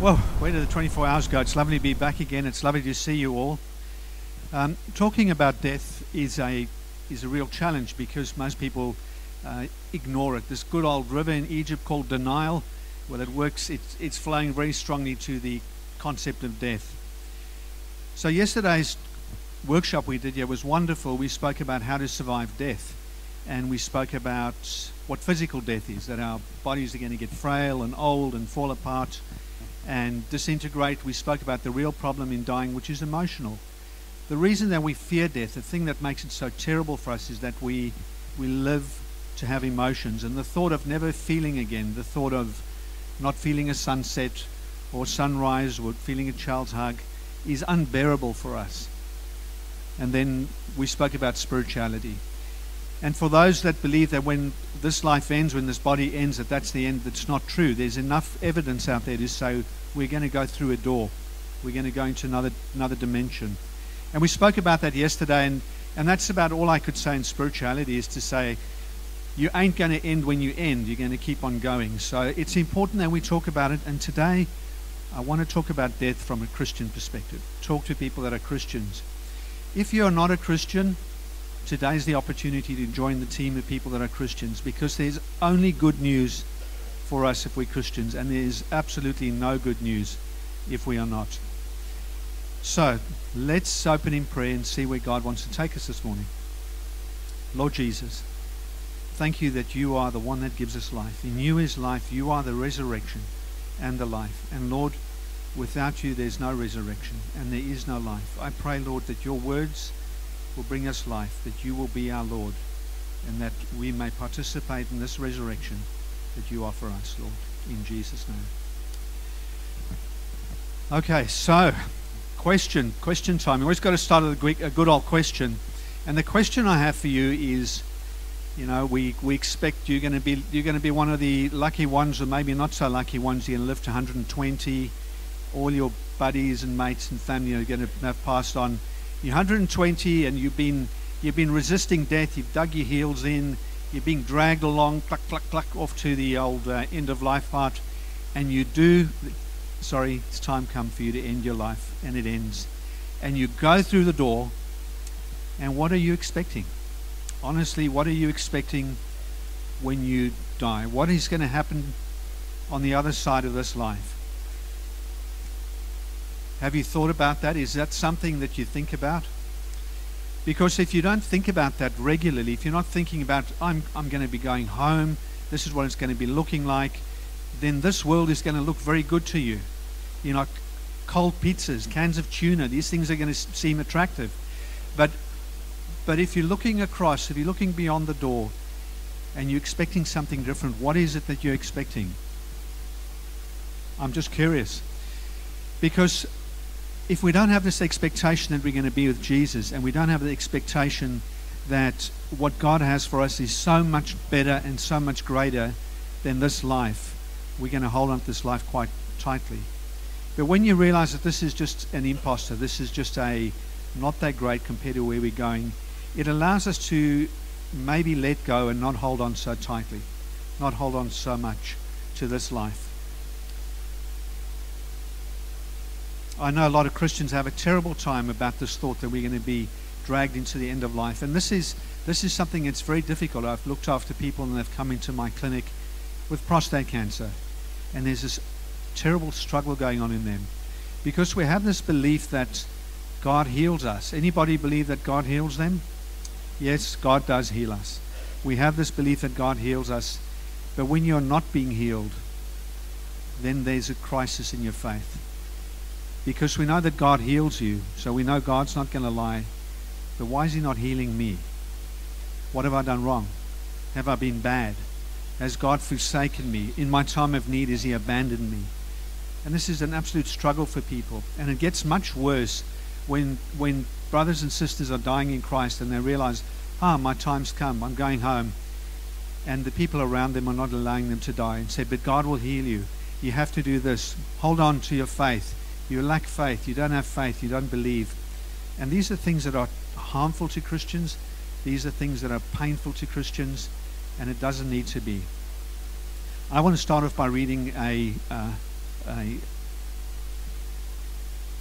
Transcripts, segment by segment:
Well, where did the 24 hours go? It's lovely to be back again. It's lovely to see you all. Um, talking about death is a is a real challenge because most people uh, ignore it. This good old river in Egypt called denial, well, it works. It's it's flowing very strongly to the concept of death. So yesterday's workshop we did here was wonderful. We spoke about how to survive death, and we spoke about what physical death is. That our bodies are going to get frail and old and fall apart and disintegrate. We spoke about the real problem in dying, which is emotional. The reason that we fear death, the thing that makes it so terrible for us, is that we, we live to have emotions. And the thought of never feeling again, the thought of not feeling a sunset or sunrise or feeling a child's hug, is unbearable for us. And then we spoke about spirituality. And for those that believe that when this life ends, when this body ends, that that's the end, that's not true. There's enough evidence out there to say we're going to go through a door. We're going to go into another, another dimension. And we spoke about that yesterday, and, and that's about all I could say in spirituality is to say, you ain't going to end when you end. You're going to keep on going. So it's important that we talk about it. And today, I want to talk about death from a Christian perspective. Talk to people that are Christians. If you're not a Christian, today is the opportunity to join the team of people that are Christians because there's only good news for us if we're Christians, and there's absolutely no good news if we are not. So let's open in prayer and see where God wants to take us this morning. Lord Jesus, thank you that you are the one that gives us life. In you is life. You are the resurrection and the life. And Lord, without you, there's no resurrection and there is no life. I pray, Lord, that your words will bring us life, that you will be our Lord, and that we may participate in this resurrection that you offer us, Lord, in Jesus' name. Okay, so question, question time. You always got to start with a, good old question. And the question I have for you is, you know, we, we expect you're going to be you're going to be one of the lucky ones, or maybe not so lucky ones. You're going to live to 120. All your buddies and mates and family are going to have passed on you're 120 and you've been you've been resisting death. You've dug your heels in. You're being dragged along, pluck, pluck, pluck, off to the old uh, end of life part, and you do. Sorry, it's time come for you to end your life, and it ends. And you go through the door, and what are you expecting? Honestly, what are you expecting when you die? What is going to happen on the other side of this life? Have you thought about that? Is that something that you think about? Because if you don't think about that regularly, if you're not thinking about, I'm, I'm going to be going home, this is what it's going to be looking like, then this world is going to look very good to you. You know, cold pizzas, cans of tuna, these things are going to seem attractive. But, but if you're looking across, if you're looking beyond the door and you're expecting something different, what is it that you're expecting? I'm just curious. Because if we don't have this expectation that we're going to be with Jesus and we don't have the expectation that what God has for us is so much better and so much greater than this life, we're going to hold on to this life quite tightly. But when you realize that this is just an imposter, this is just a not that great compared to where we're going, it allows us to maybe let go and not hold on so tightly, not hold on so much to this life. I know a lot of Christians have a terrible time about this thought that we're going to be dragged into the end of life. And this is, this is something that's very difficult. I've looked after people and they've come into my clinic with prostate cancer. And there's this terrible struggle going on in them. Because we have this belief that God heals us. Anybody believe that God heals them? Yes, God does heal us. We have this belief that God heals us. But when you're not being healed, then there's a crisis in your faith because we know that God heals you, so we know God's not going to lie. But why is He not healing me? What have I done wrong? Have I been bad? Has God forsaken me? In my time of need, has He abandoned me? And this is an absolute struggle for people. And it gets much worse when, when brothers and sisters are dying in Christ and they realize, ah, my time's come, I'm going home. And the people around them are not allowing them to die and say, but God will heal you. You have to do this. Hold on to your faith. You lack faith. You don't have faith. You don't believe. And these are things that are harmful to Christians. These are things that are painful to Christians, and it doesn't need to be. I want to start off by reading a, uh, a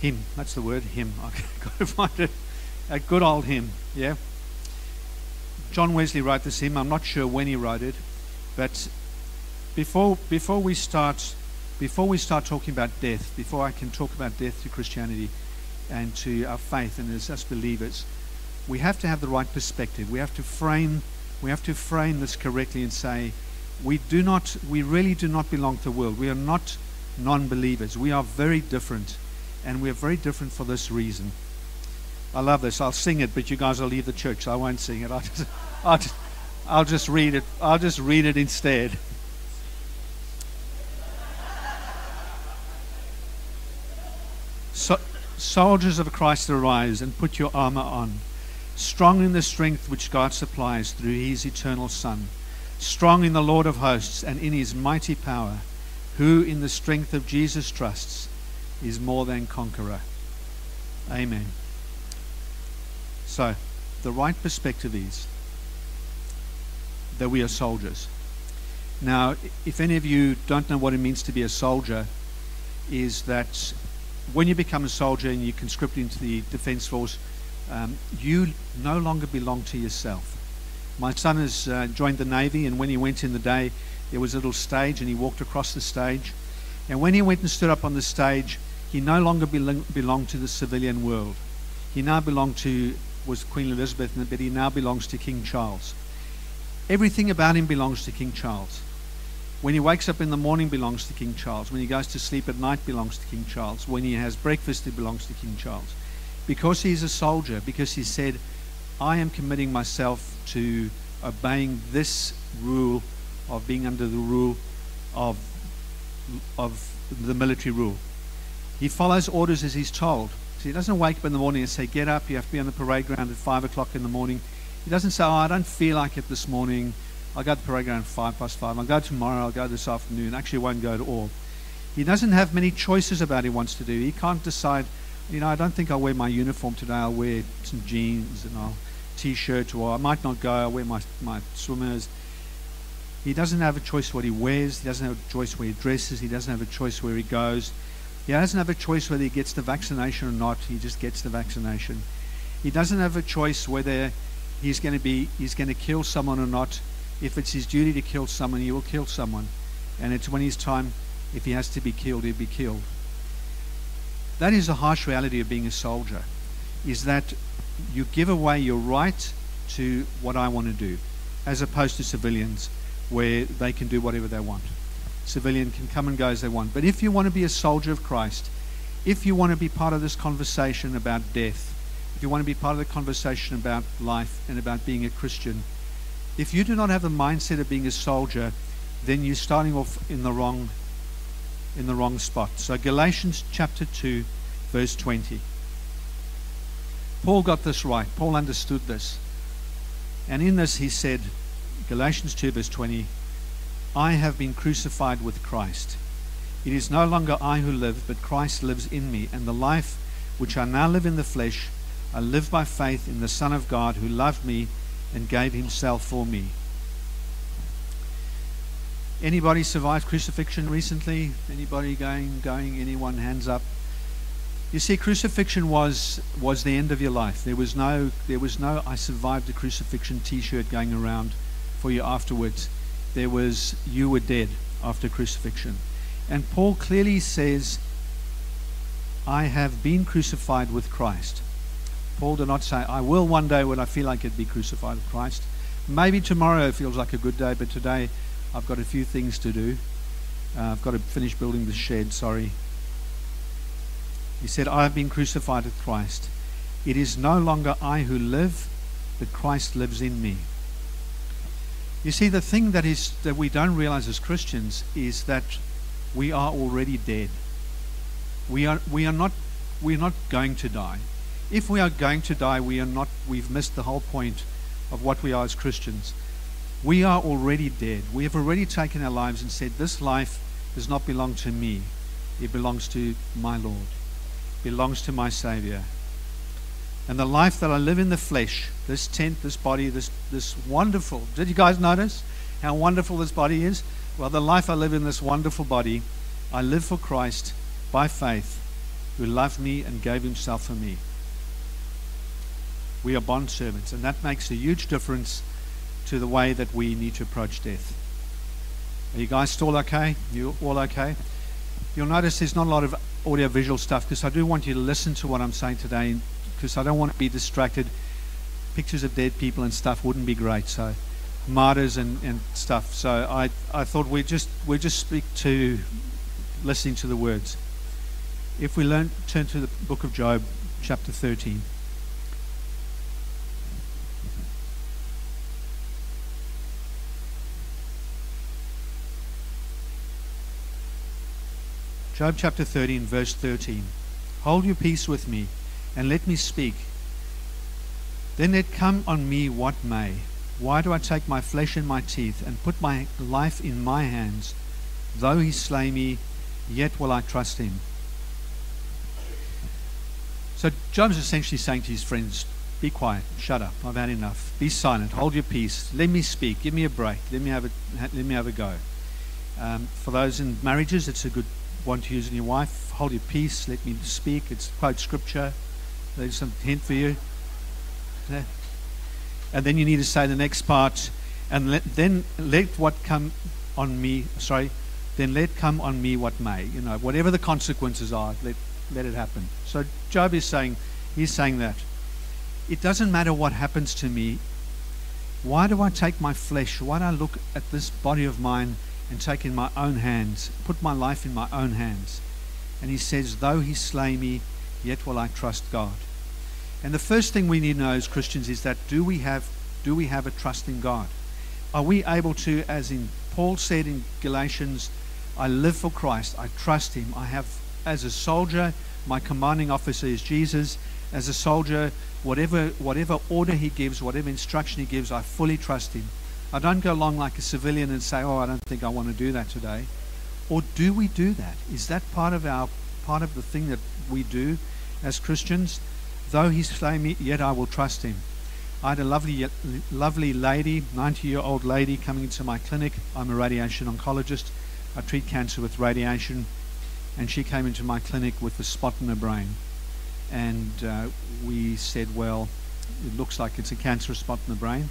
Hymn. That's the word, hymn. I've got to find it. A good old hymn, yeah? John Wesley wrote this hymn. I'm not sure when he wrote it, but before, before we start before we start talking about death, before I can talk about death to Christianity and to our faith and as us believers, we have to have the right perspective. We have to frame we have to frame this correctly and say we do not we really do not belong to the world. We are not non-believers. We are very different and we are very different for this reason. I love this. I'll sing it, but you guys will leave the church. I won't sing it. I'll just, I'll just, I'll just read it. I'll just read it instead. So, soldiers of Christ arise and put your armor on, strong in the strength which God supplies through his eternal Son, strong in the Lord of hosts and in his mighty power, who in the strength of Jesus trusts, is more than conqueror. Amen. So, the right perspective is that we are soldiers. Now, if any of you don't know what it means to be a soldier, is that when you become a soldier and you conscript into the Defence Force, um, you no longer belong to yourself. My son has uh, joined the Navy, and when he went in the day, there was a little stage, and he walked across the stage. And when he went and stood up on the stage, he no longer belong, belonged to the civilian world. He now belonged to, was Queen Elizabeth, but he now belongs to King Charles. Everything about him belongs to King Charles. When he wakes up in the morning belongs to King Charles. When he goes to sleep at night belongs to King Charles. When he has breakfast it belongs to King Charles. Because he's a soldier, because he said, I am committing myself to obeying this rule of being under the rule of of the military rule. He follows orders as he's told. So he doesn't wake up in the morning and say, Get up, you have to be on the parade ground at five o'clock in the morning. He doesn't say, Oh, I don't feel like it this morning. I'll go to ground at five past five. I'll go tomorrow. I'll go this afternoon. Actually, I won't go at all. He doesn't have many choices about what he wants to do. He can't decide, you know, I don't think I'll wear my uniform today. I'll wear some jeans and I'll t-shirt or I might not go. I'll wear my, my swimmers. He doesn't have a choice what he wears. He doesn't have a choice where he dresses. He doesn't have a choice where he goes. He doesn't have a choice whether he gets the vaccination or not. He just gets the vaccination. He doesn't have a choice whether he's going to be he's going to kill someone or not if it's his duty to kill someone, he will kill someone. And it's when his time, if he has to be killed, he'll be killed. That is the harsh reality of being a soldier, is that you give away your right to what I want to do, as opposed to civilians, where they can do whatever they want. Civilian can come and go as they want. But if you want to be a soldier of Christ, if you want to be part of this conversation about death, if you want to be part of the conversation about life and about being a Christian, if you do not have the mindset of being a soldier, then you're starting off in the wrong in the wrong spot. So Galatians chapter 2 verse 20. Paul got this right. Paul understood this. And in this he said Galatians 2 verse 20, I have been crucified with Christ. It is no longer I who live, but Christ lives in me, and the life which I now live in the flesh, I live by faith in the Son of God who loved me and gave himself for me. Anybody survived crucifixion recently? Anybody going going anyone hands up? You see crucifixion was was the end of your life. There was no there was no I survived the crucifixion t-shirt going around for you afterwards. There was you were dead after crucifixion. And Paul clearly says I have been crucified with Christ. Paul did not say, I will one day when I feel like it be crucified with Christ. Maybe tomorrow feels like a good day, but today I've got a few things to do. Uh, I've got to finish building the shed, sorry. He said, I have been crucified with Christ. It is no longer I who live, but Christ lives in me. You see, the thing that is that we don't realize as Christians is that we are already dead. We are we are not we're not going to die if we are going to die, we are not, we've missed the whole point of what we are as Christians. We are already dead. We have already taken our lives and said, This life does not belong to me. It belongs to my Lord, it belongs to my Savior. And the life that I live in the flesh, this tent, this body, this, this wonderful, did you guys notice how wonderful this body is? Well, the life I live in this wonderful body, I live for Christ by faith who loved me and gave himself for me. We are bond servants, and that makes a huge difference to the way that we need to approach death. Are you guys still okay? You all okay? You'll notice there's not a lot of audio visual stuff because I do want you to listen to what I'm saying today because I don't want to be distracted. Pictures of dead people and stuff wouldn't be great. So martyrs and, and stuff. So I, I thought we just we just speak to listening to the words. If we learn turn to the book of Job, chapter 13. Job chapter 13, verse 13. Hold your peace with me, and let me speak. Then let come on me what may. Why do I take my flesh in my teeth, and put my life in my hands? Though he slay me, yet will I trust him. So Job's essentially saying to his friends, be quiet, shut up, I've had enough. Be silent, hold your peace, let me speak, give me a break, let me have a, let me have a go. Um, for those in marriages, it's a good want to use in your wife. Hold your peace. Let me speak. It's quote scripture. There's some hint for you. And then you need to say the next part. And let, then let what come on me. Sorry. Then let come on me what may. You know, whatever the consequences are, let let it happen. So Job is saying, he's saying that it doesn't matter what happens to me. Why do I take my flesh? Why do I look at this body of mine? And take in my own hands, put my life in my own hands. And he says, Though he slay me, yet will I trust God. And the first thing we need to know as Christians is that do we have do we have a trust in God? Are we able to, as in Paul said in Galatians, I live for Christ, I trust him. I have as a soldier, my commanding officer is Jesus. As a soldier, whatever whatever order he gives, whatever instruction he gives, I fully trust him. I don't go along like a civilian and say, "Oh, I don't think I want to do that today." Or do we do that? Is that part of our part of the thing that we do as Christians? Though he slay me, yet I will trust him. I had a lovely, lovely lady, 90-year-old lady, coming into my clinic. I'm a radiation oncologist. I treat cancer with radiation, and she came into my clinic with a spot in her brain, and uh, we said, "Well, it looks like it's a cancerous spot in the brain."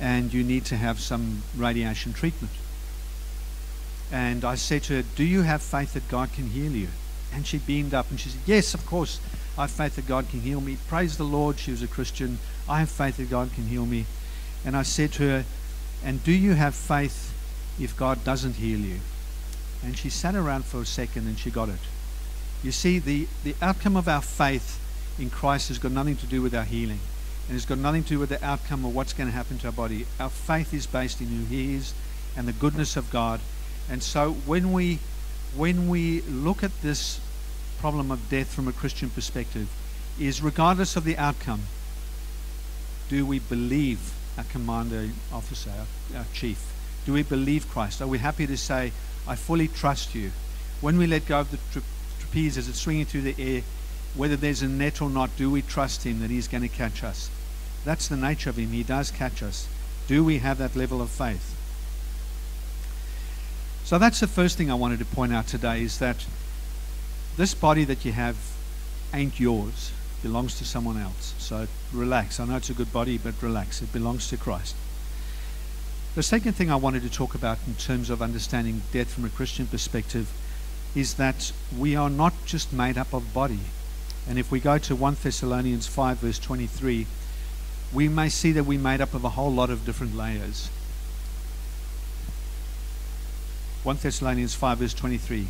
And you need to have some radiation treatment. And I said to her, Do you have faith that God can heal you? And she beamed up and she said, Yes, of course, I have faith that God can heal me. Praise the Lord, she was a Christian. I have faith that God can heal me. And I said to her, And do you have faith if God doesn't heal you? And she sat around for a second and she got it. You see, the, the outcome of our faith in Christ has got nothing to do with our healing and it's got nothing to do with the outcome of what's going to happen to our body. Our faith is based in who He is and the goodness of God. And so when we when we look at this problem of death from a Christian perspective, is regardless of the outcome, do we believe our commander officer, our, our chief? Do we believe Christ? Are we happy to say, I fully trust you? When we let go of the tra- trapeze as it's swinging through the air, whether there's a net or not, do we trust him that he's going to catch us? That's the nature of Him. He does catch us. Do we have that level of faith? So that's the first thing I wanted to point out today is that this body that you have ain't yours. It belongs to someone else. So relax. I know it's a good body, but relax. It belongs to Christ. The second thing I wanted to talk about in terms of understanding death from a Christian perspective is that we are not just made up of body. And if we go to 1 Thessalonians 5, verse 23, we may see that we're made up of a whole lot of different layers. 1 Thessalonians 5, verse 23.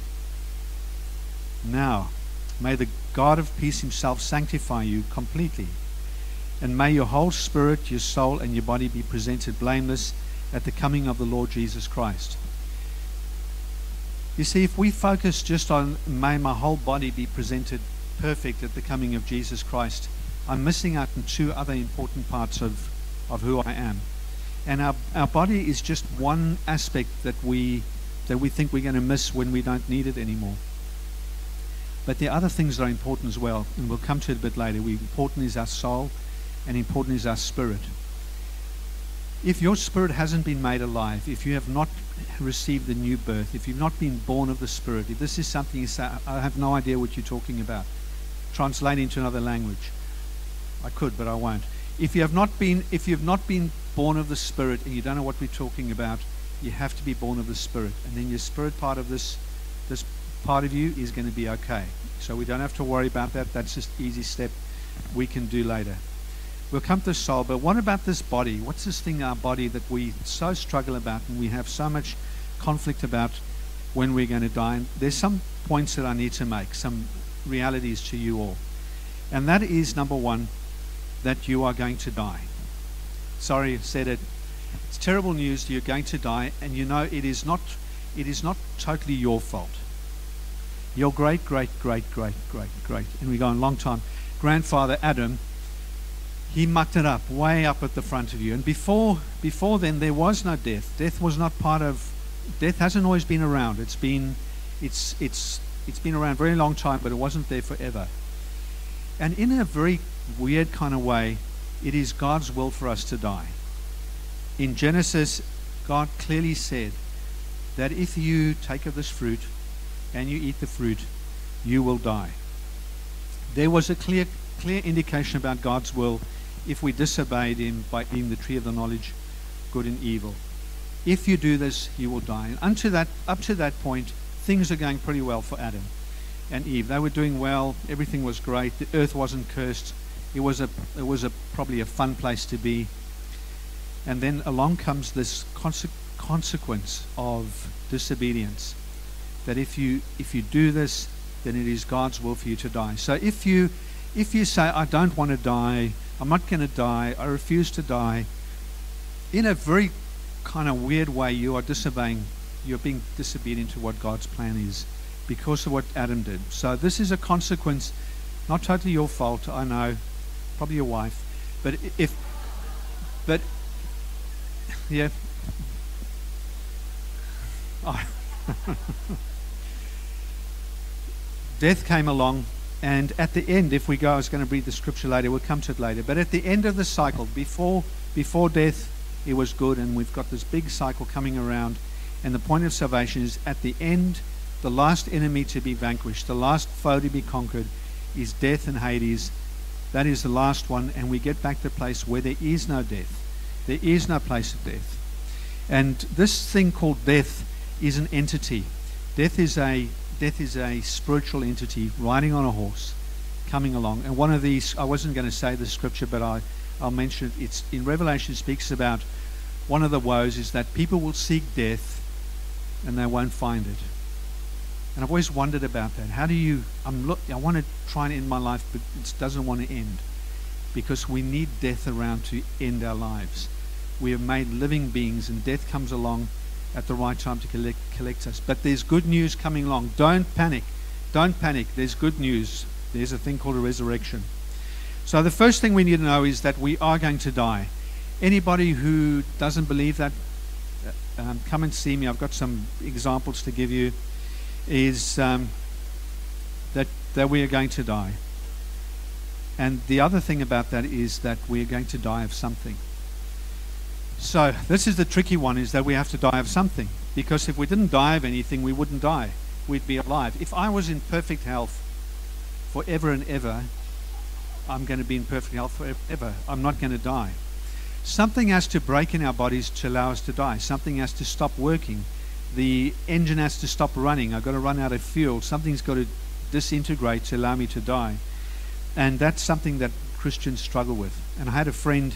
Now, may the God of peace himself sanctify you completely, and may your whole spirit, your soul, and your body be presented blameless at the coming of the Lord Jesus Christ. You see, if we focus just on may my whole body be presented perfect at the coming of Jesus Christ, I'm missing out on two other important parts of, of who I am. And our, our body is just one aspect that we, that we think we're going to miss when we don't need it anymore. But there are other things that are important as well, and we'll come to it a bit later. We, important is our soul, and important is our spirit. if your spirit hasn't been made alive, if you have not received the new birth, if you've not been born of the Spirit, if this is something you say, I have no idea what you're talking about, translate into another language. I could, but I won't. If you have not been, if you've not been born of the Spirit and you don't know what we're talking about, you have to be born of the Spirit, and then your spirit part of this, this part of you is going to be okay. So we don't have to worry about that. That's just easy step we can do later. We'll come to soul, but what about this body? What's this thing, our body, that we so struggle about and we have so much conflict about when we're going to die? And there's some points that I need to make, some realities to you all. And that is number one, that you are going to die. Sorry, I said it. It's terrible news. You're going to die, and you know it is not. It is not totally your fault. Your great, great, great, great, great, great, and we go a long time. Grandfather Adam he mucked it up way up at the front of you. And before before then there was no death. Death was not part of death hasn't always been around. It's been it's it's it's been around a very long time, but it wasn't there forever. And in a very weird kind of way, it is God's will for us to die. In Genesis, God clearly said that if you take of this fruit and you eat the fruit, you will die. There was a clear clear indication about God's will if we disobeyed him by eating the tree of the knowledge good and evil. If you do this, you will die. And unto that, up to that point, things are going pretty well for Adam and Eve. They were doing well. Everything was great. The earth wasn't cursed. It was a, it was a probably a fun place to be. And then along comes this conse- consequence of disobedience. That if you if you do this, then it is God's will for you to die. So if you if you say, I don't want to die, I'm not going to die. I refuse to die. In a very kind of weird way, you are disobeying. You're being disobedient to what God's plan is because of what Adam did. So this is a consequence, not totally your fault. I know, probably your wife, but if, but yeah. Oh. Death came along and at the end, if we go, I was going to read the scripture later, we'll come to it later. But at the end of the cycle, before, before death, it was good, and we've got this big cycle coming around. And the point of salvation is at the end, the last enemy to be vanquished, the last foe to be conquered is death and Hades. That is the last one, and we get back to a place where there is no death. There is no place of death. And this thing called death is an entity. Death is a death is a spiritual entity riding on a horse, coming along. And one of these, I wasn't going to say the scripture, but I, I'll mention it. It's in Revelation speaks about one of the woes is that people will seek death and they won't find it. And I've always wondered about that. How do you? I'm look. I want to try and end my life, but it doesn't want to end because we need death around to end our lives. We are made living beings, and death comes along at the right time to collect, collect us. But there's good news coming along. Don't panic. Don't panic. There's good news. There's a thing called a resurrection. So the first thing we need to know is that we are going to die. Anybody who doesn't believe that, uh, um, come and see me. I've got some examples to give you. Is um, that that we are going to die. And the other thing about that is that we are going to die of something. So this is the tricky one: is that we have to die of something. Because if we didn't die of anything, we wouldn't die. We'd be alive. If I was in perfect health forever and ever, I'm going to be in perfect health forever. I'm not going to die. Something has to break in our bodies to allow us to die. Something has to stop working. The engine has to stop running. I've got to run out of fuel. Something's got to disintegrate to allow me to die. And that's something that Christians struggle with. And I had a friend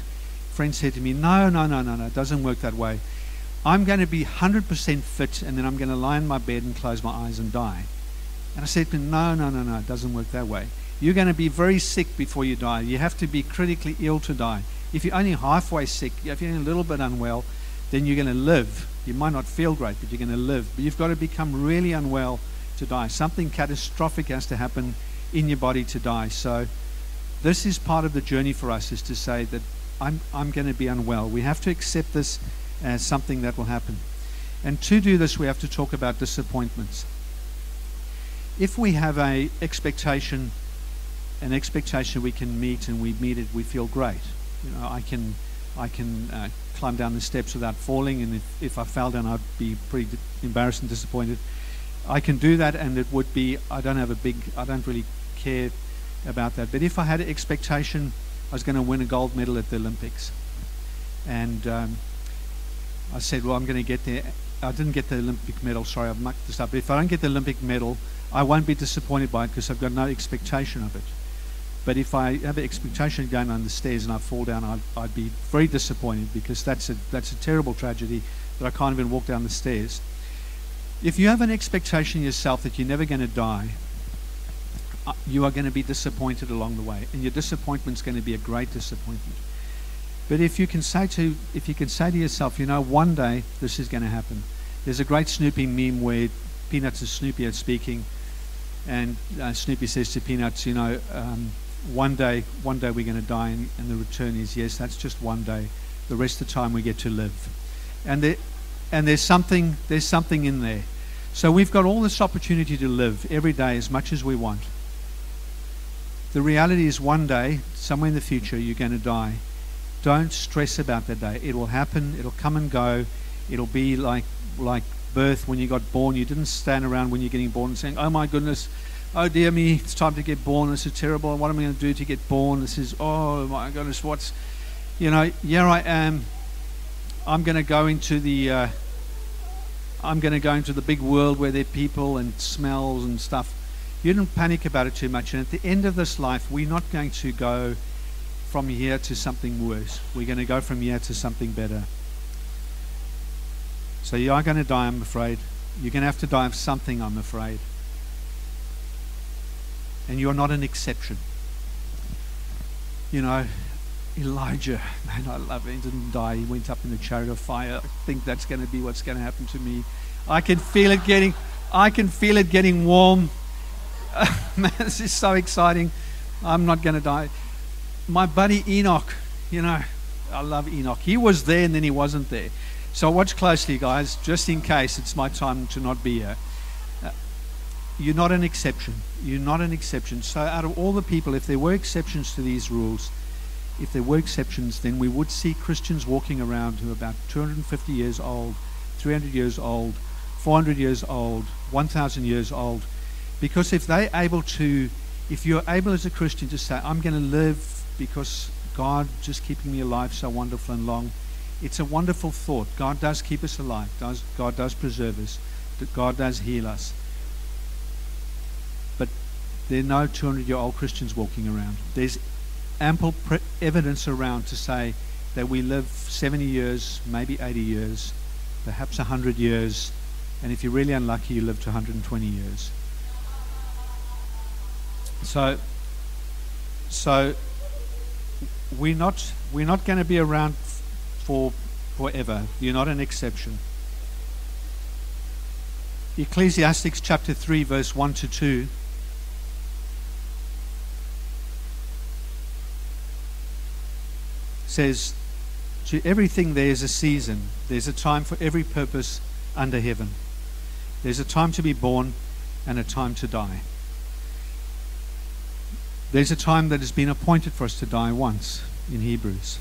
friend said to me, No, no, no, no, no, it doesn't work that way. I'm going to be 100% fit and then I'm going to lie in my bed and close my eyes and die. And I said to him, No, no, no, no, it doesn't work that way. You're going to be very sick before you die. You have to be critically ill to die. If you're only halfway sick, if you're only a little bit unwell, then you're going to live. You might not feel great, but you're going to live. But you've got to become really unwell to die. Something catastrophic has to happen in your body to die. So, this is part of the journey for us is to say that I'm, I'm going to be unwell. We have to accept this as something that will happen. And to do this, we have to talk about disappointments. If we have a expectation, an expectation we can meet and we meet it, we feel great. You know, I can, I can uh, climb down the steps without falling, and if, if I fell down, I'd be pretty embarrassed and disappointed. I can do that, and it would be, I don't have a big, I don't really care about that. But if I had an expectation I was going to win a gold medal at the Olympics, and um, I said, well, I'm going to get there. I didn't get the Olympic medal, sorry, I've mucked this up. But if I don't get the Olympic medal, I won't be disappointed by it because I've got no expectation of it. But if I have an expectation of going down the stairs and I fall down, I'd, I'd be very disappointed because that's a, that's a terrible tragedy that I can't even walk down the stairs. If you have an expectation yourself that you're never going to die, uh, you are going to be disappointed along the way, and your disappointment's going to be a great disappointment. But if you can say to if you can say to yourself, you know, one day this is going to happen. There's a great Snoopy meme where Peanuts and Snoopy are speaking, and uh, Snoopy says to Peanuts, you know, um, one day, one day we're going to die, and, and, the return is yes, that's just one day. The rest of the time we get to live, and there, and there's something, there's something in there. So we've got all this opportunity to live every day as much as we want. The reality is, one day, somewhere in the future, you're going to die. Don't stress about that day. It will happen. It'll come and go. It'll be like like birth when you got born. You didn't stand around when you're getting born and saying, "Oh my goodness, oh dear me, it's time to get born. This is terrible. What am I going to do to get born? This is oh my goodness, what's you know? Here I am. I'm going to go into the uh, I'm going to go into the big world where there are people and smells and stuff. You don't panic about it too much. And at the end of this life, we're not going to go from here to something worse. We're going to go from here to something better. So you are going to die, I'm afraid. You're going to have to die of something, I'm afraid. And you're not an exception. You know, Elijah, man, I love him. He didn't die. He went up in the chariot of fire. I think that's going to be what's going to happen to me. I can feel it getting, I can feel it getting warm. man, this is so exciting. I'm not going to die. My buddy Enoch, you know, I love Enoch. He was there and then he wasn't there. So watch closely, guys, just in case it's my time to not be here. You're not an exception. You're not an exception. So, out of all the people, if there were exceptions to these rules, if there were exceptions, then we would see Christians walking around who are about 250 years old, 300 years old, 400 years old, 1,000 years old. Because if they're able to, if you're able as a Christian to say, I'm going to live because God just keeping me alive so wonderful and long, it's a wonderful thought. God does keep us alive. Does, God does preserve us. God does heal us. There are no 200 year old Christians walking around. There's ample pre- evidence around to say that we live 70 years, maybe 80 years, perhaps 100 years, and if you're really unlucky, you live to 120 years. So, so we're not we're not going to be around for forever. You're not an exception. Ecclesiastes chapter 3, verse 1 to 2. Says, To everything there is a season, there's a time for every purpose under heaven. There's a time to be born and a time to die. There's a time that has been appointed for us to die once in Hebrews.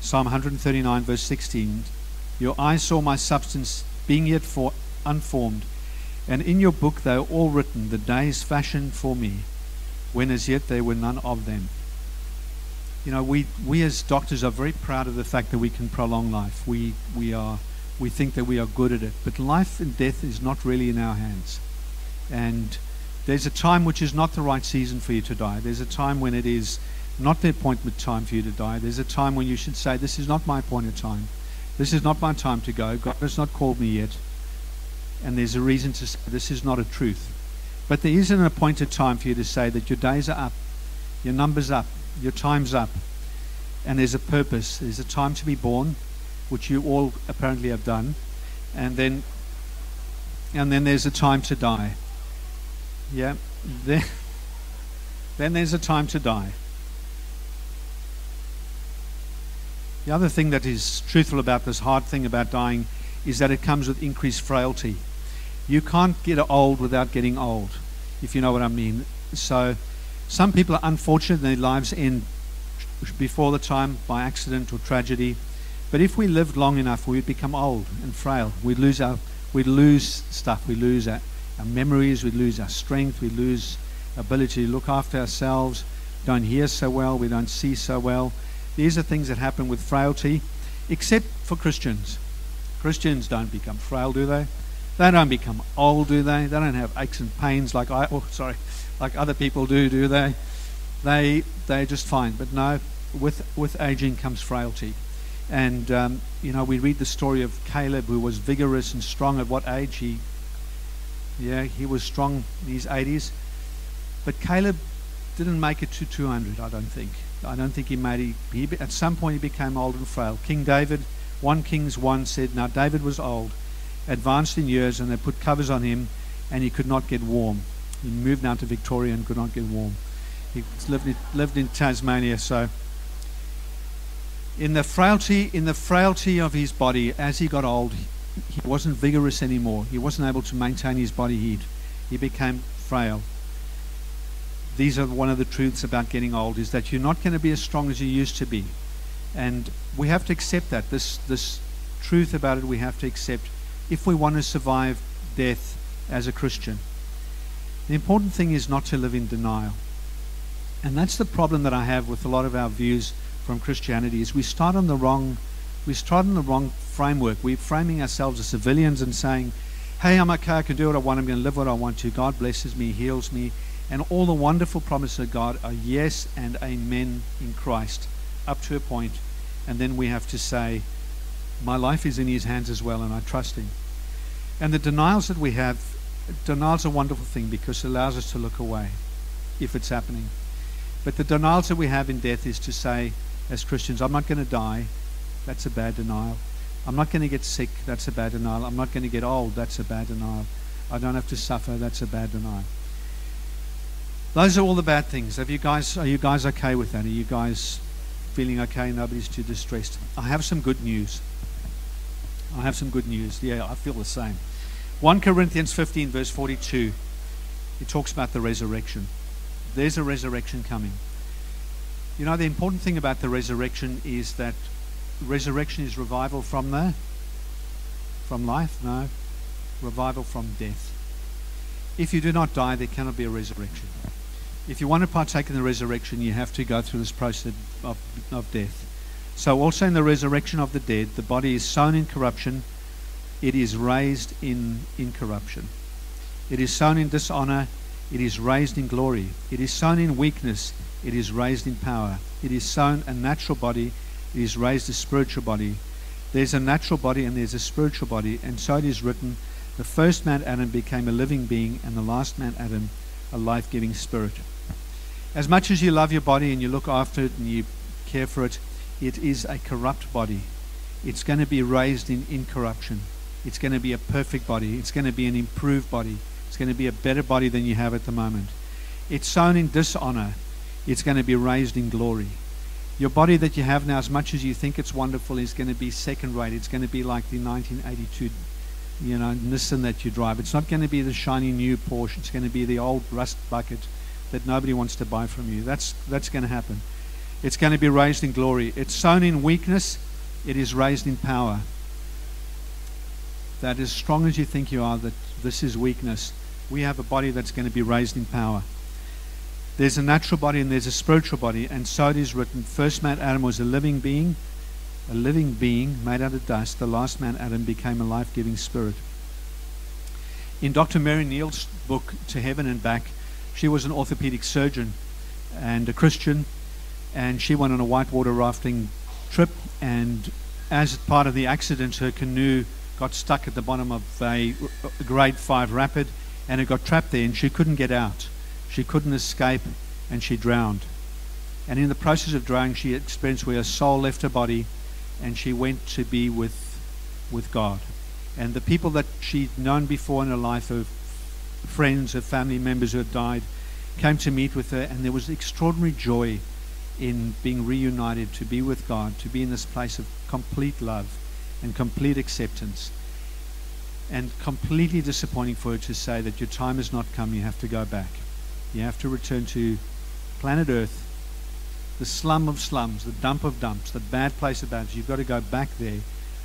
Psalm 139, verse 16 Your eyes saw my substance being yet for unformed, and in your book they are all written, the days fashioned for me, when as yet there were none of them. You know, we, we as doctors are very proud of the fact that we can prolong life. We, we, are, we think that we are good at it. But life and death is not really in our hands. And there's a time which is not the right season for you to die. There's a time when it is not the appointment time for you to die. There's a time when you should say, This is not my appointed time. This is not my time to go. God has not called me yet. And there's a reason to say, This is not a truth. But there is an appointed time for you to say that your days are up, your number's up, your time's up. And there's a purpose. There's a time to be born, which you all apparently have done. And then and then there's a time to die. Yeah. Then, then there's a time to die. The other thing that is truthful about this hard thing about dying is that it comes with increased frailty. You can't get old without getting old, if you know what I mean. So, some people are unfortunate their lives end before the time by accident or tragedy. But if we lived long enough, we would become old and frail. We'd lose our, we'd lose stuff. We'd lose our, our memories. We'd lose our strength. We'd lose ability to look after ourselves. Don't hear so well. We don't see so well. These are things that happen with frailty, except for Christians. Christians don't become frail, do they? They don't become old, do they? They don't have aches and pains like I, oh, sorry, like other people do, do they? They they're just fine. But no, with with aging comes frailty, and um, you know we read the story of Caleb, who was vigorous and strong at what age he. Yeah, he was strong in his 80s, but Caleb didn't make it to 200. I don't think. I don't think he made. He, he at some point he became old and frail. King David, 1 Kings 1 said, now David was old, advanced in years, and they put covers on him, and he could not get warm. He moved down to Victoria and could not get warm. He lived in, lived in Tasmania, so in the frailty in the frailty of his body as he got old he wasn't vigorous anymore. He wasn't able to maintain his body heat. He became frail. These are one of the truths about getting old is that you're not going to be as strong as you used to be. And we have to accept that. This this truth about it we have to accept. If we want to survive death as a christian the important thing is not to live in denial and that's the problem that i have with a lot of our views from Christianity is we start on the wrong we start on the wrong framework. We're framing ourselves as civilians and saying, Hey, I'm okay, I can do what I want, I'm going to live what I want to. God blesses me, heals me, and all the wonderful promises of God are yes and amen in Christ, up to a point. And then we have to say, My life is in his hands as well, and I trust him. And the denials that we have, denial's a wonderful thing because it allows us to look away if it's happening. But the denials that we have in death is to say, as Christians. I'm not going to die. That's a bad denial. I'm not going to get sick. That's a bad denial. I'm not going to get old. That's a bad denial. I don't have to suffer. That's a bad denial. Those are all the bad things. Have you guys? Are you guys okay with that? Are you guys feeling okay? Nobody's too distressed. I have some good news. I have some good news. Yeah, I feel the same. 1 Corinthians 15, verse 42. It talks about the resurrection. There's a resurrection coming. You know, the important thing about the resurrection is that resurrection is revival from the from life? No. Revival from death. If you do not die, there cannot be a resurrection. If you want to partake in the resurrection, you have to go through this process of, of death. So, also in the resurrection of the dead, the body is sown in corruption, it is raised in incorruption. It is sown in dishonor, it is raised in glory. It is sown in weakness, it is raised in power. It is sown a natural body, it is raised a spiritual body. There's a natural body and there's a spiritual body, and so it is written the first man Adam became a living being, and the last man Adam a life giving spirit. As much as you love your body and you look after it and you care for it, it is a corrupt body. It's going to be raised in incorruption. It's going to be a perfect body. It's going to be an improved body. It's going to be a better body than you have at the moment. It's sown in dishonor it's going to be raised in glory. Your body that you have now, as much as you think it's wonderful, is going to be second rate. It's going to be like the 1982 you know, Nissan that you drive. It's not going to be the shiny new Porsche. It's going to be the old rust bucket that nobody wants to buy from you. That's, that's going to happen. It's going to be raised in glory. It's sown in weakness, it is raised in power. That as strong as you think you are, that this is weakness, we have a body that's going to be raised in power. There's a natural body and there's a spiritual body, and so it is written. First man Adam was a living being, a living being made out of dust. The last man Adam became a life giving spirit. In Dr. Mary Neal's book, To Heaven and Back, she was an orthopedic surgeon and a Christian, and she went on a whitewater rafting trip. And as part of the accident, her canoe got stuck at the bottom of a grade 5 rapid and it got trapped there, and she couldn't get out. She couldn't escape and she drowned. And in the process of drowning, she experienced where her soul left her body and she went to be with, with God. And the people that she'd known before in her life, her friends, her family members who had died, came to meet with her, and there was extraordinary joy in being reunited to be with God, to be in this place of complete love and complete acceptance. And completely disappointing for her to say that your time has not come, you have to go back. You have to return to planet Earth the slum of slums, the dump of dumps, the bad place of bad. You've got to go back there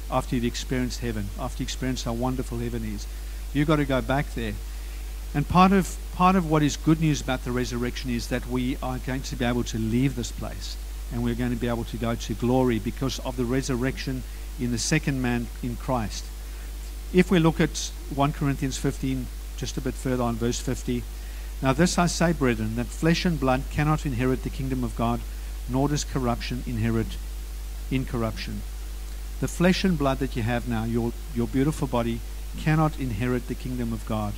after you've experienced heaven, after you experienced how wonderful heaven is. You've got to go back there. And part of part of what is good news about the resurrection is that we are going to be able to leave this place and we're going to be able to go to glory because of the resurrection in the second man in Christ. If we look at 1 Corinthians 15, just a bit further on verse 50, now this I say, brethren, that flesh and blood cannot inherit the kingdom of God, nor does corruption inherit incorruption. The flesh and blood that you have now, your, your beautiful body, cannot inherit the kingdom of God.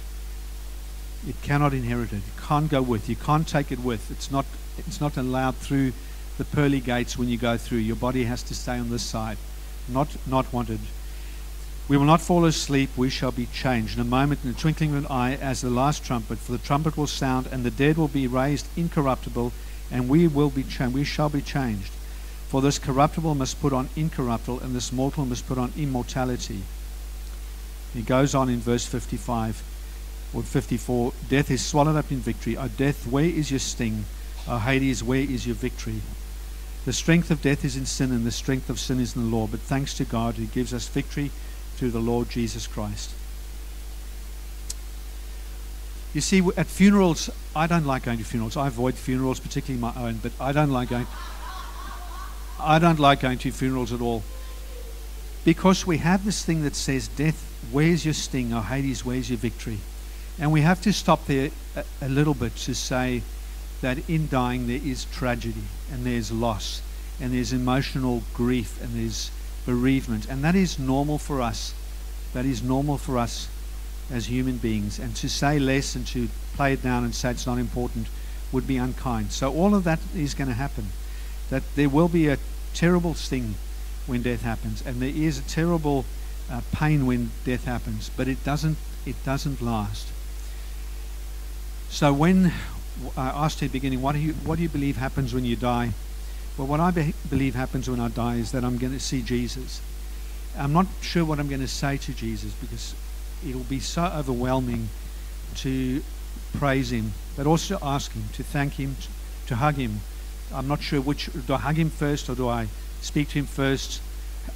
It cannot inherit it. You can't go with. You can't take it with. It's not, it's not allowed through the pearly gates when you go through. Your body has to stay on this side. Not, not wanted. We will not fall asleep, we shall be changed. In a moment, in the twinkling of an eye, as the last trumpet, for the trumpet will sound, and the dead will be raised incorruptible, and we will be changed. We shall be changed. For this corruptible must put on incorruptible, and this mortal must put on immortality. He goes on in verse 55 or 54 Death is swallowed up in victory. O death, where is your sting? O Hades, where is your victory? The strength of death is in sin, and the strength of sin is in the law. But thanks to God who gives us victory through the Lord Jesus Christ. You see, at funerals, I don't like going to funerals. I avoid funerals, particularly my own, but I don't like going. I don't like going to funerals at all. Because we have this thing that says, Death, where's your sting? Oh, Hades, where's your victory? And we have to stop there a, a little bit to say that in dying there is tragedy and there's loss and there's emotional grief and there's bereavement. And that is normal for us. That is normal for us as human beings. And to say less and to play it down and say it's not important would be unkind. So all of that is going to happen. That there will be a terrible sting when death happens, and there is a terrible uh, pain when death happens, but it doesn't it doesn't last. So when I asked you at the beginning, what do you what do you believe happens when you die? Well, what I be- believe happens when I die is that I'm going to see Jesus. I'm not sure what I'm going to say to Jesus because it'll be so overwhelming to praise him, but also to ask him, to thank him, to hug him. I'm not sure which, do I hug him first or do I speak to him first?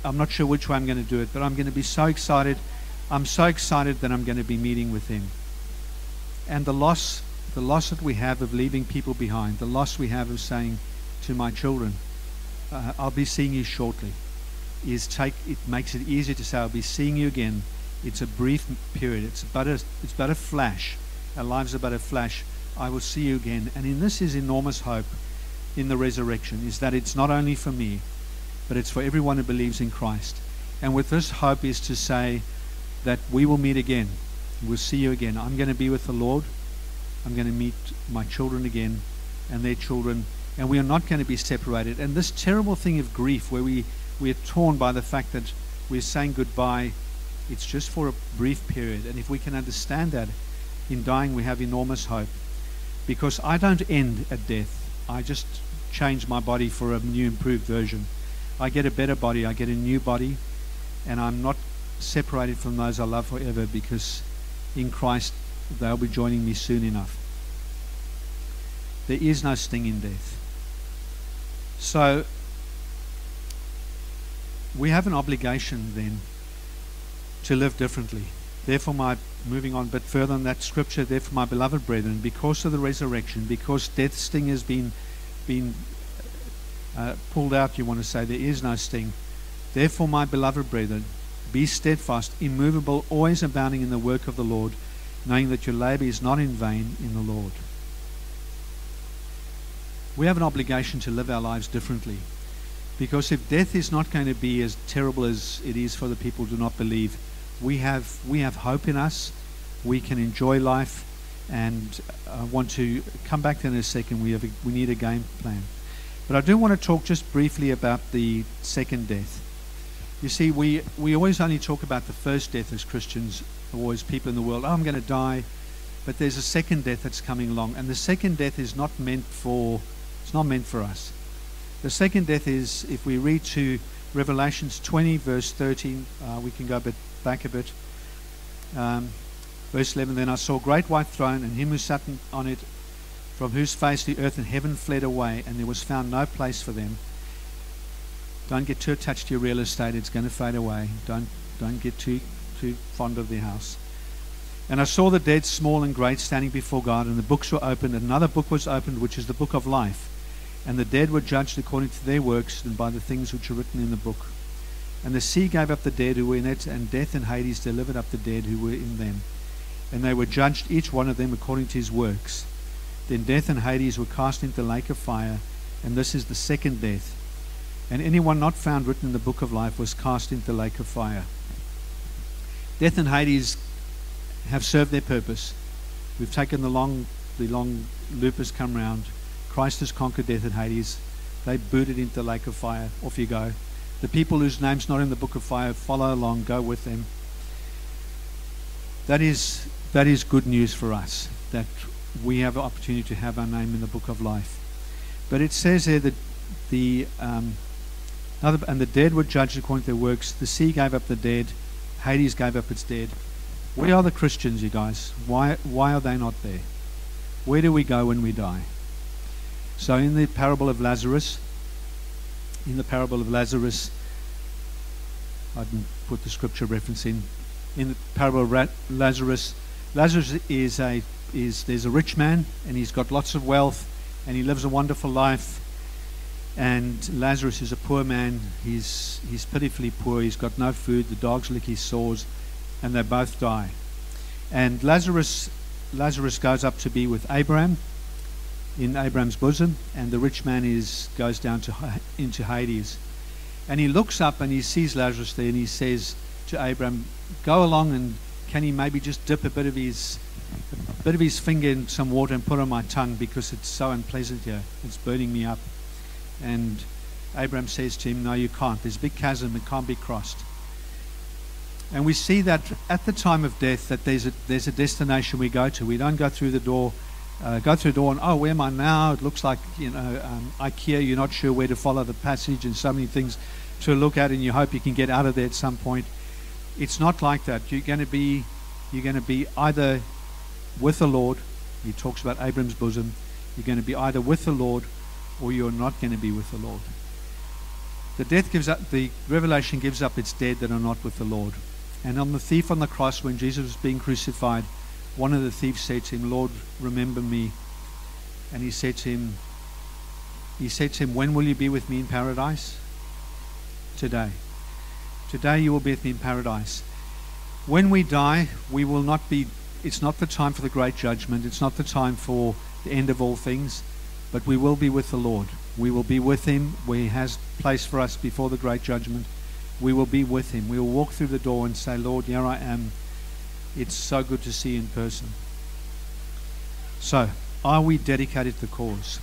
I'm not sure which way I'm going to do it, but I'm going to be so excited. I'm so excited that I'm going to be meeting with him. And the loss, the loss that we have of leaving people behind, the loss we have of saying, to my children, uh, I'll be seeing you shortly, is take it makes it easier to say I'll be seeing you again. It's a brief period. It's but a it's but a flash. Our lives are but a flash. I will see you again. And in this is enormous hope in the resurrection, is that it's not only for me, but it's for everyone who believes in Christ. And with this hope is to say that we will meet again. We'll see you again. I'm going to be with the Lord. I'm going to meet my children again and their children and we are not going to be separated. And this terrible thing of grief, where we, we are torn by the fact that we're saying goodbye, it's just for a brief period. And if we can understand that, in dying we have enormous hope. Because I don't end at death, I just change my body for a new, improved version. I get a better body, I get a new body, and I'm not separated from those I love forever because in Christ they'll be joining me soon enough. There is no sting in death. So we have an obligation then to live differently. Therefore, my moving on a bit further on that scripture, therefore, my beloved brethren, because of the resurrection, because death's sting has been been uh, pulled out, you want to say there is no sting. Therefore, my beloved brethren, be steadfast, immovable, always abounding in the work of the Lord, knowing that your labor is not in vain in the Lord we have an obligation to live our lives differently. Because if death is not going to be as terrible as it is for the people who do not believe, we have, we have hope in us. We can enjoy life. And I want to come back to in a second. We, have a, we need a game plan. But I do want to talk just briefly about the second death. You see, we, we always only talk about the first death as Christians, as people in the world. Oh, I'm going to die. But there's a second death that's coming along. And the second death is not meant for it's not meant for us. The second death is, if we read to Revelations 20, verse 13, uh, we can go a bit back a bit. Um, verse 11 Then I saw a great white throne, and him who sat on it, from whose face the earth and heaven fled away, and there was found no place for them. Don't get too attached to your real estate, it's going to fade away. Don't, don't get too, too fond of the house. And I saw the dead, small and great, standing before God, and the books were opened, and another book was opened, which is the book of life. And the dead were judged according to their works and by the things which are written in the book. And the sea gave up the dead who were in it, and death and Hades delivered up the dead who were in them. And they were judged, each one of them according to his works. Then death and Hades were cast into the lake of fire, and this is the second death. And anyone not found written in the book of life was cast into the lake of fire. Death and Hades have served their purpose. We've taken the long, the long loop has come round. Christ has conquered death and Hades. They booted into the lake of fire. Off you go. The people whose name's not in the book of fire, follow along, go with them. That is, that is good news for us, that we have the opportunity to have our name in the book of life. But it says there that the, um, and the dead were judged according to their works. The sea gave up the dead. Hades gave up its dead. Where are the Christians, you guys? Why, why are they not there? Where do we go when we die? So, in the parable of Lazarus, in the parable of Lazarus, I didn't put the scripture reference in. In the parable of Lazarus, Lazarus is a is there's a rich man and he's got lots of wealth and he lives a wonderful life. And Lazarus is a poor man. He's he's pitifully poor. He's got no food. The dogs lick his sores, and they both die. And Lazarus Lazarus goes up to be with Abraham in Abraham's bosom, and the rich man is goes down to into Hades. And he looks up and he sees Lazarus there, and he says to Abraham, "Go along and can he maybe just dip a bit of his a bit of his finger in some water and put on my tongue because it's so unpleasant here. It's burning me up." And Abraham says to him, "No, you can't. There's a big chasm; it can't be crossed." And we see that at the time of death, that there's a there's a destination we go to. We don't go through the door uh, go through the door and, oh, where am I now? It looks like, you know, um, IKEA, you're not sure where to follow the passage and so many things to look at and you hope you can get out of there at some point. It's not like that. You're going to be, you're going to be either with the Lord, he talks about Abram's bosom, you're going to be either with the Lord or you're not going to be with the Lord. The death gives up, the revelation gives up its dead that are not with the Lord. And on the thief on the cross, when Jesus was being crucified, one of the thieves said to him, Lord, remember me. And he said to him, he said to him, When will you be with me in paradise? Today. Today you will be with me in paradise. When we die, we will not be, it's not the time for the great judgment. It's not the time for the end of all things, but we will be with the Lord. We will be with him where he has place for us before the great judgment. We will be with him. We will walk through the door and say, Lord, here I am. It's so good to see you in person. So, are we dedicated to the cause?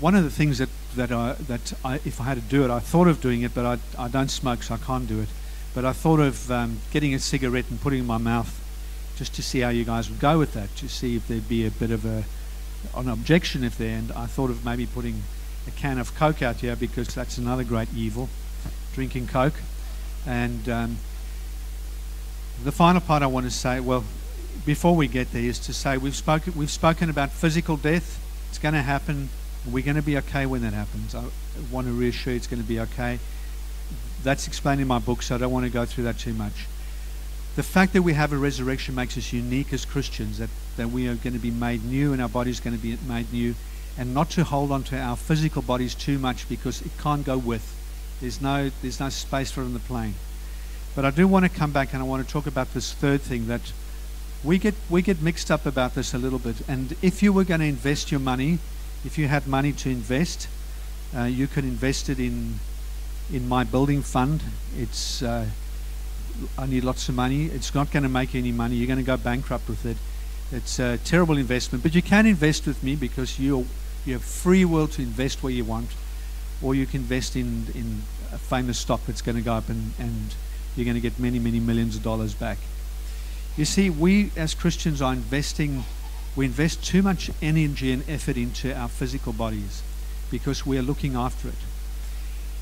One of the things that, that, I, that I, if I had to do it, I thought of doing it, but I, I don't smoke, so I can't do it. But I thought of um, getting a cigarette and putting it in my mouth just to see how you guys would go with that, to see if there'd be a bit of a, an objection if there. And I thought of maybe putting a can of Coke out here because that's another great evil, drinking Coke. And um, the final part I want to say, well, before we get there, is to say we've spoken we've spoken about physical death. It's going to happen. We're going to be okay when that happens. I want to reassure you it's going to be okay. That's explained in my book, so I don't want to go through that too much. The fact that we have a resurrection makes us unique as Christians, that, that we are going to be made new and our body's going to be made new, and not to hold on to our physical bodies too much because it can't go with there's no, there's no space for it on the plane. But I do want to come back and I want to talk about this third thing that we get, we get mixed up about this a little bit. And if you were going to invest your money, if you had money to invest, uh, you could invest it in, in my building fund. It's, uh, I need lots of money. It's not going to make any money. You're going to go bankrupt with it. It's a terrible investment. But you can invest with me because you you have free will to invest where you want or you can invest in, in a famous stock that's going to go up and, and you're going to get many, many millions of dollars back. You see, we as Christians are investing, we invest too much energy and effort into our physical bodies because we are looking after it.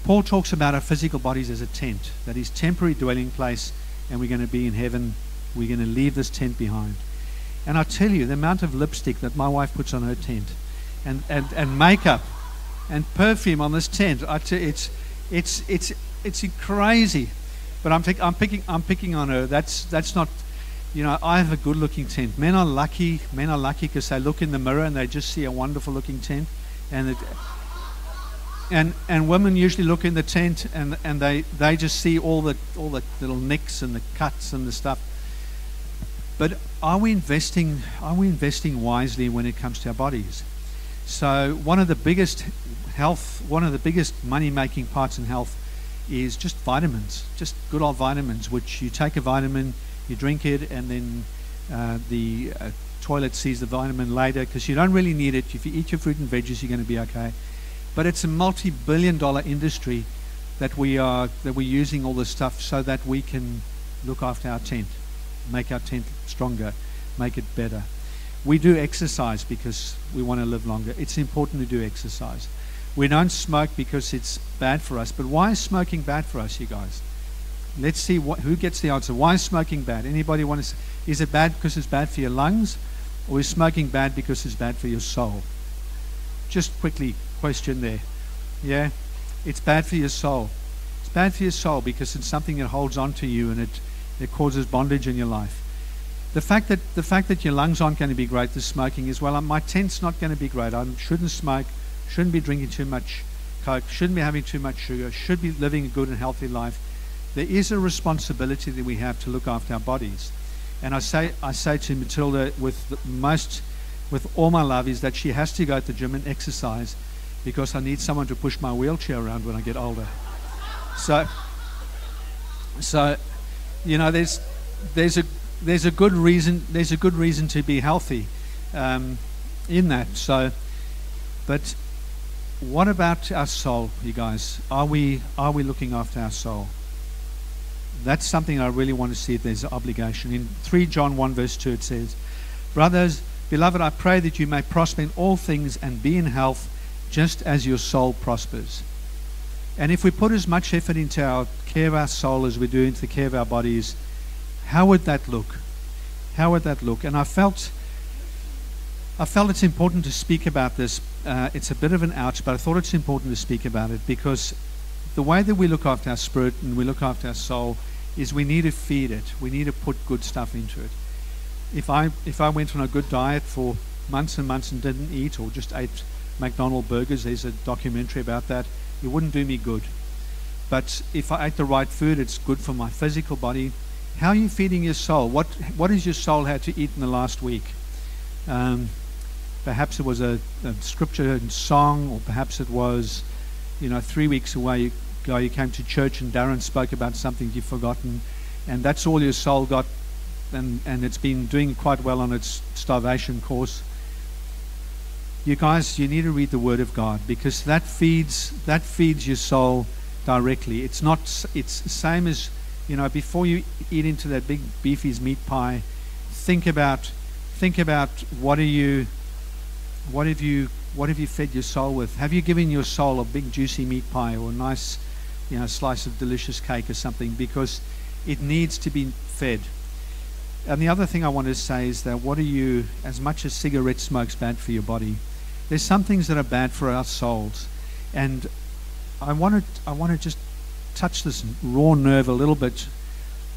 Paul talks about our physical bodies as a tent, that is temporary dwelling place, and we're going to be in heaven. We're going to leave this tent behind. And I tell you, the amount of lipstick that my wife puts on her tent, and, and, and makeup, and perfume on this tent, I you, it's it's it's it's crazy. But I'm, pick, I'm picking I'm picking on her. That's that's not. You know, I have a good-looking tent. Men are lucky. Men are lucky because they look in the mirror and they just see a wonderful-looking tent, and it, and and women usually look in the tent and and they they just see all the all the little nicks and the cuts and the stuff. But are we investing are we investing wisely when it comes to our bodies? So one of the biggest health, one of the biggest money making parts in health is just vitamins, just good old vitamins, which you take a vitamin, you drink it, and then uh, the uh, toilet sees the vitamin later because you don't really need it. If you eat your fruit and veggies, you're going to be okay. But it's a multi billion dollar industry that we are that we're using all this stuff so that we can look after our tent, make our tent stronger, make it better. We do exercise because we want to live longer. It's important to do exercise. We don't smoke because it's bad for us. But why is smoking bad for us, you guys? Let's see what, who gets the answer. Why is smoking bad? Anybody want to? Say, is it bad because it's bad for your lungs, or is smoking bad because it's bad for your soul? Just quickly, question there. Yeah, it's bad for your soul. It's bad for your soul because it's something that holds on to you and it, it causes bondage in your life. The fact that the fact that your lungs aren't going to be great, the smoking is well. My tent's not going to be great. I shouldn't smoke shouldn't be drinking too much coke, shouldn't be having too much sugar, should be living a good and healthy life. There is a responsibility that we have to look after our bodies. And I say, I say to Matilda with most, with all my love, is that she has to go to the gym and exercise because I need someone to push my wheelchair around when I get older. So, so, you know, there's, there's a, there's a good reason, there's a good reason to be healthy um, in that. So, but what about our soul, you guys? Are we are we looking after our soul? That's something I really want to see if there's an obligation. In 3 John 1 verse 2 it says, Brothers, beloved, I pray that you may prosper in all things and be in health just as your soul prospers. And if we put as much effort into our care of our soul as we do into the care of our bodies, how would that look? How would that look? And I felt I felt it's important to speak about this. Uh, it's a bit of an ouch, but I thought it's important to speak about it because the way that we look after our spirit and we look after our soul is we need to feed it. We need to put good stuff into it. If I if I went on a good diet for months and months and didn't eat or just ate McDonald burgers, there's a documentary about that. It wouldn't do me good. But if I ate the right food, it's good for my physical body. How are you feeding your soul? What what has your soul had to eat in the last week? Um, Perhaps it was a, a scripture and song, or perhaps it was, you know, three weeks away ago you came to church and Darren spoke about something you've forgotten, and that's all your soul got, and, and it's been doing quite well on its starvation course. You guys, you need to read the Word of God because that feeds that feeds your soul directly. It's not. It's the same as you know. Before you eat into that big beefy's meat pie, think about think about what are you what have you what have you fed your soul with? Have you given your soul a big juicy meat pie or a nice, you know, slice of delicious cake or something? Because it needs to be fed. And the other thing I want to say is that what are you, as much as cigarette smoke's bad for your body, there's some things that are bad for our souls. And I want to, I want to just touch this raw nerve a little bit.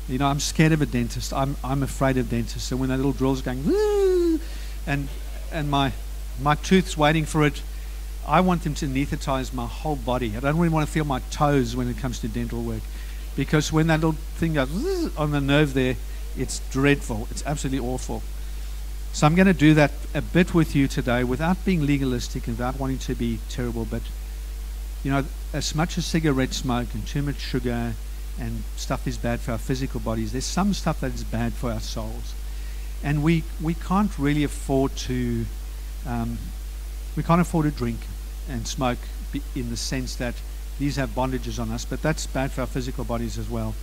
You know, I'm scared of a dentist. I'm, I'm afraid of dentists. So when that little drill's going, and, and my, my tooth's waiting for it. I want them to anesthetize my whole body. I don't really want to feel my toes when it comes to dental work. Because when that little thing goes on the nerve there, it's dreadful. It's absolutely awful. So I'm going to do that a bit with you today without being legalistic and without wanting to be terrible. But, you know, as much as cigarette smoke and too much sugar and stuff is bad for our physical bodies, there's some stuff that is bad for our souls. And we, we can't really afford to um, we can't afford to drink and smoke in the sense that these have bondages on us, but that's bad for our physical bodies as well.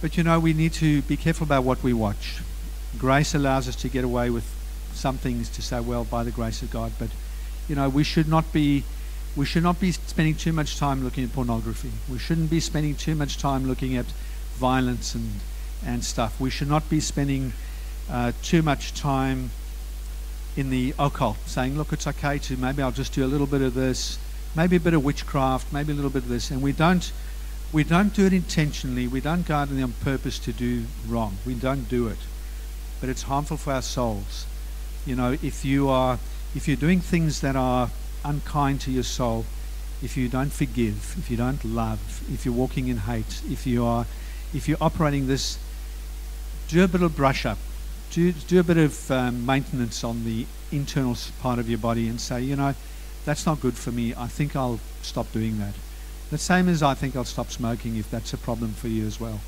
But you know, we need to be careful about what we watch. Grace allows us to get away with some things to say, well, by the grace of God, but you know, we should not be we should not be spending too much time looking at pornography. We shouldn't be spending too much time looking at violence and and stuff. We should not be spending uh, too much time in the occult, saying, look, it's okay to maybe I'll just do a little bit of this, maybe a bit of witchcraft, maybe a little bit of this. And we don't, we don't do it intentionally. We don't go out on purpose to do wrong. We don't do it. But it's harmful for our souls. You know, if you are, if you're doing things that are unkind to your soul, if you don't forgive, if you don't love, if you're walking in hate, if you are, if you're operating this, do a bit of brush up do, do a bit of um, maintenance on the internal part of your body and say, you know, that's not good for me. I think I'll stop doing that. The same as I think I'll stop smoking if that's a problem for you as well.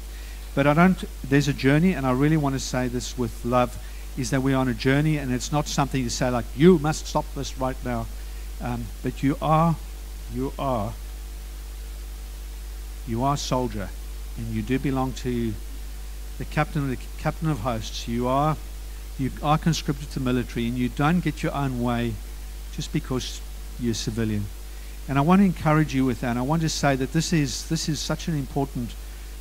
But I don't, there's a journey, and I really want to say this with love, is that we're on a journey, and it's not something to say like, you must stop this right now. Um, but you are, you are, you are a soldier, and you do belong to the captain of the captain of hosts. You are you are conscripted to military, and you don't get your own way just because you're a civilian. And I want to encourage you with that. I want to say that this is this is such an important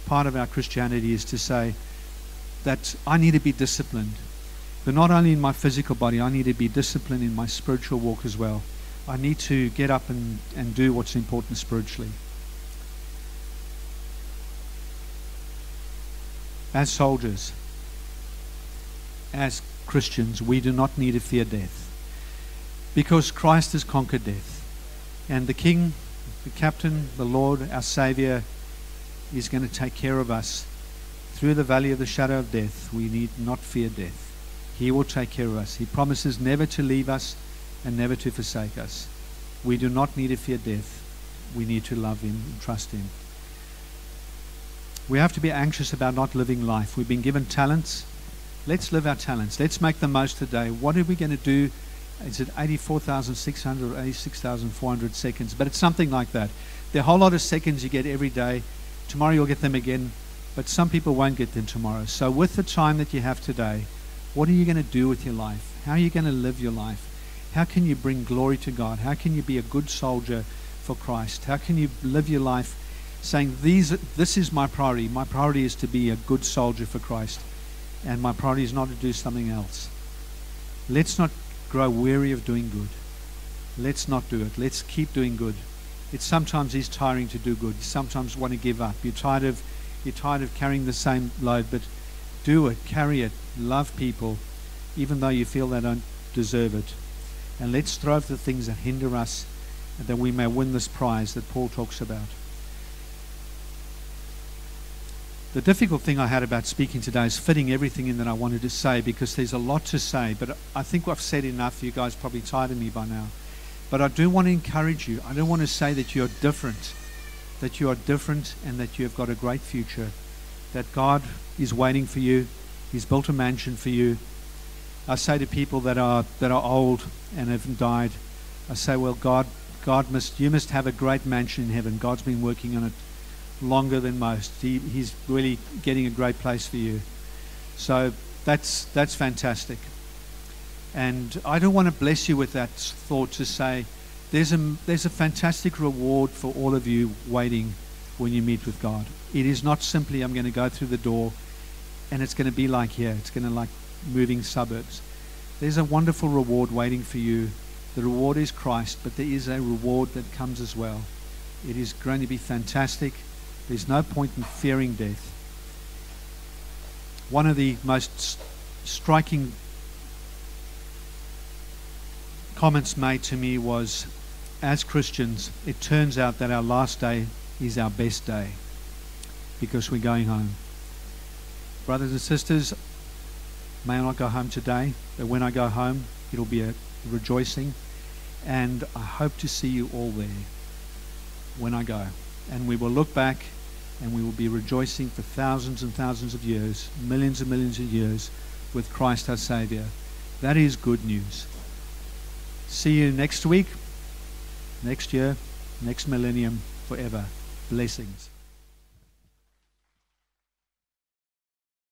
part of our Christianity is to say that I need to be disciplined. But not only in my physical body, I need to be disciplined in my spiritual walk as well. I need to get up and, and do what's important spiritually. as soldiers, as Christians, we do not need to fear death because Christ has conquered death. And the King, the Captain, the Lord, our Savior, is going to take care of us through the valley of the shadow of death. We need not fear death. He will take care of us. He promises never to leave us and never to forsake us. We do not need to fear death. We need to love Him and trust Him. We have to be anxious about not living life. We've been given talents. Let's live our talents. Let's make the most today. What are we going to do? Is it 84,600 or 86,400 seconds? But it's something like that. A whole lot of seconds you get every day. Tomorrow you'll get them again, but some people won't get them tomorrow. So, with the time that you have today, what are you going to do with your life? How are you going to live your life? How can you bring glory to God? How can you be a good soldier for Christ? How can you live your life saying, These, This is my priority. My priority is to be a good soldier for Christ, and my priority is not to do something else. Let's not grow weary of doing good. Let's not do it. Let's keep doing good. It sometimes is tiring to do good. You sometimes want to give up. You're tired of you're tired of carrying the same load, but do it, carry it, love people, even though you feel they don't deserve it. And let's throw off the things that hinder us and that we may win this prize that Paul talks about. The difficult thing I had about speaking today is fitting everything in that I wanted to say because there's a lot to say. But I think I've said enough. You guys probably tired of me by now. But I do want to encourage you. I don't want to say that you're different, that you are different and that you have got a great future, that God is waiting for you. He's built a mansion for you. I say to people that are that are old and have died, I say, well, God, God must you must have a great mansion in heaven. God's been working on it longer than most. He, he's really getting a great place for you. So that's, that's fantastic. And I don't want to bless you with that thought to say there's a, there's a fantastic reward for all of you waiting when you meet with God. It is not simply I'm going to go through the door and it's going to be like here. It's going to like moving suburbs. There's a wonderful reward waiting for you. The reward is Christ, but there is a reward that comes as well. It is going to be fantastic. There's no point in fearing death. One of the most striking comments made to me was as Christians, it turns out that our last day is our best day because we're going home. Brothers and sisters, may I not go home today, but when I go home, it'll be a rejoicing. And I hope to see you all there when I go and we will look back and we will be rejoicing for thousands and thousands of years, millions and millions of years with Christ our Savior. That is good news. See you next week, next year, next millennium, forever. Blessings.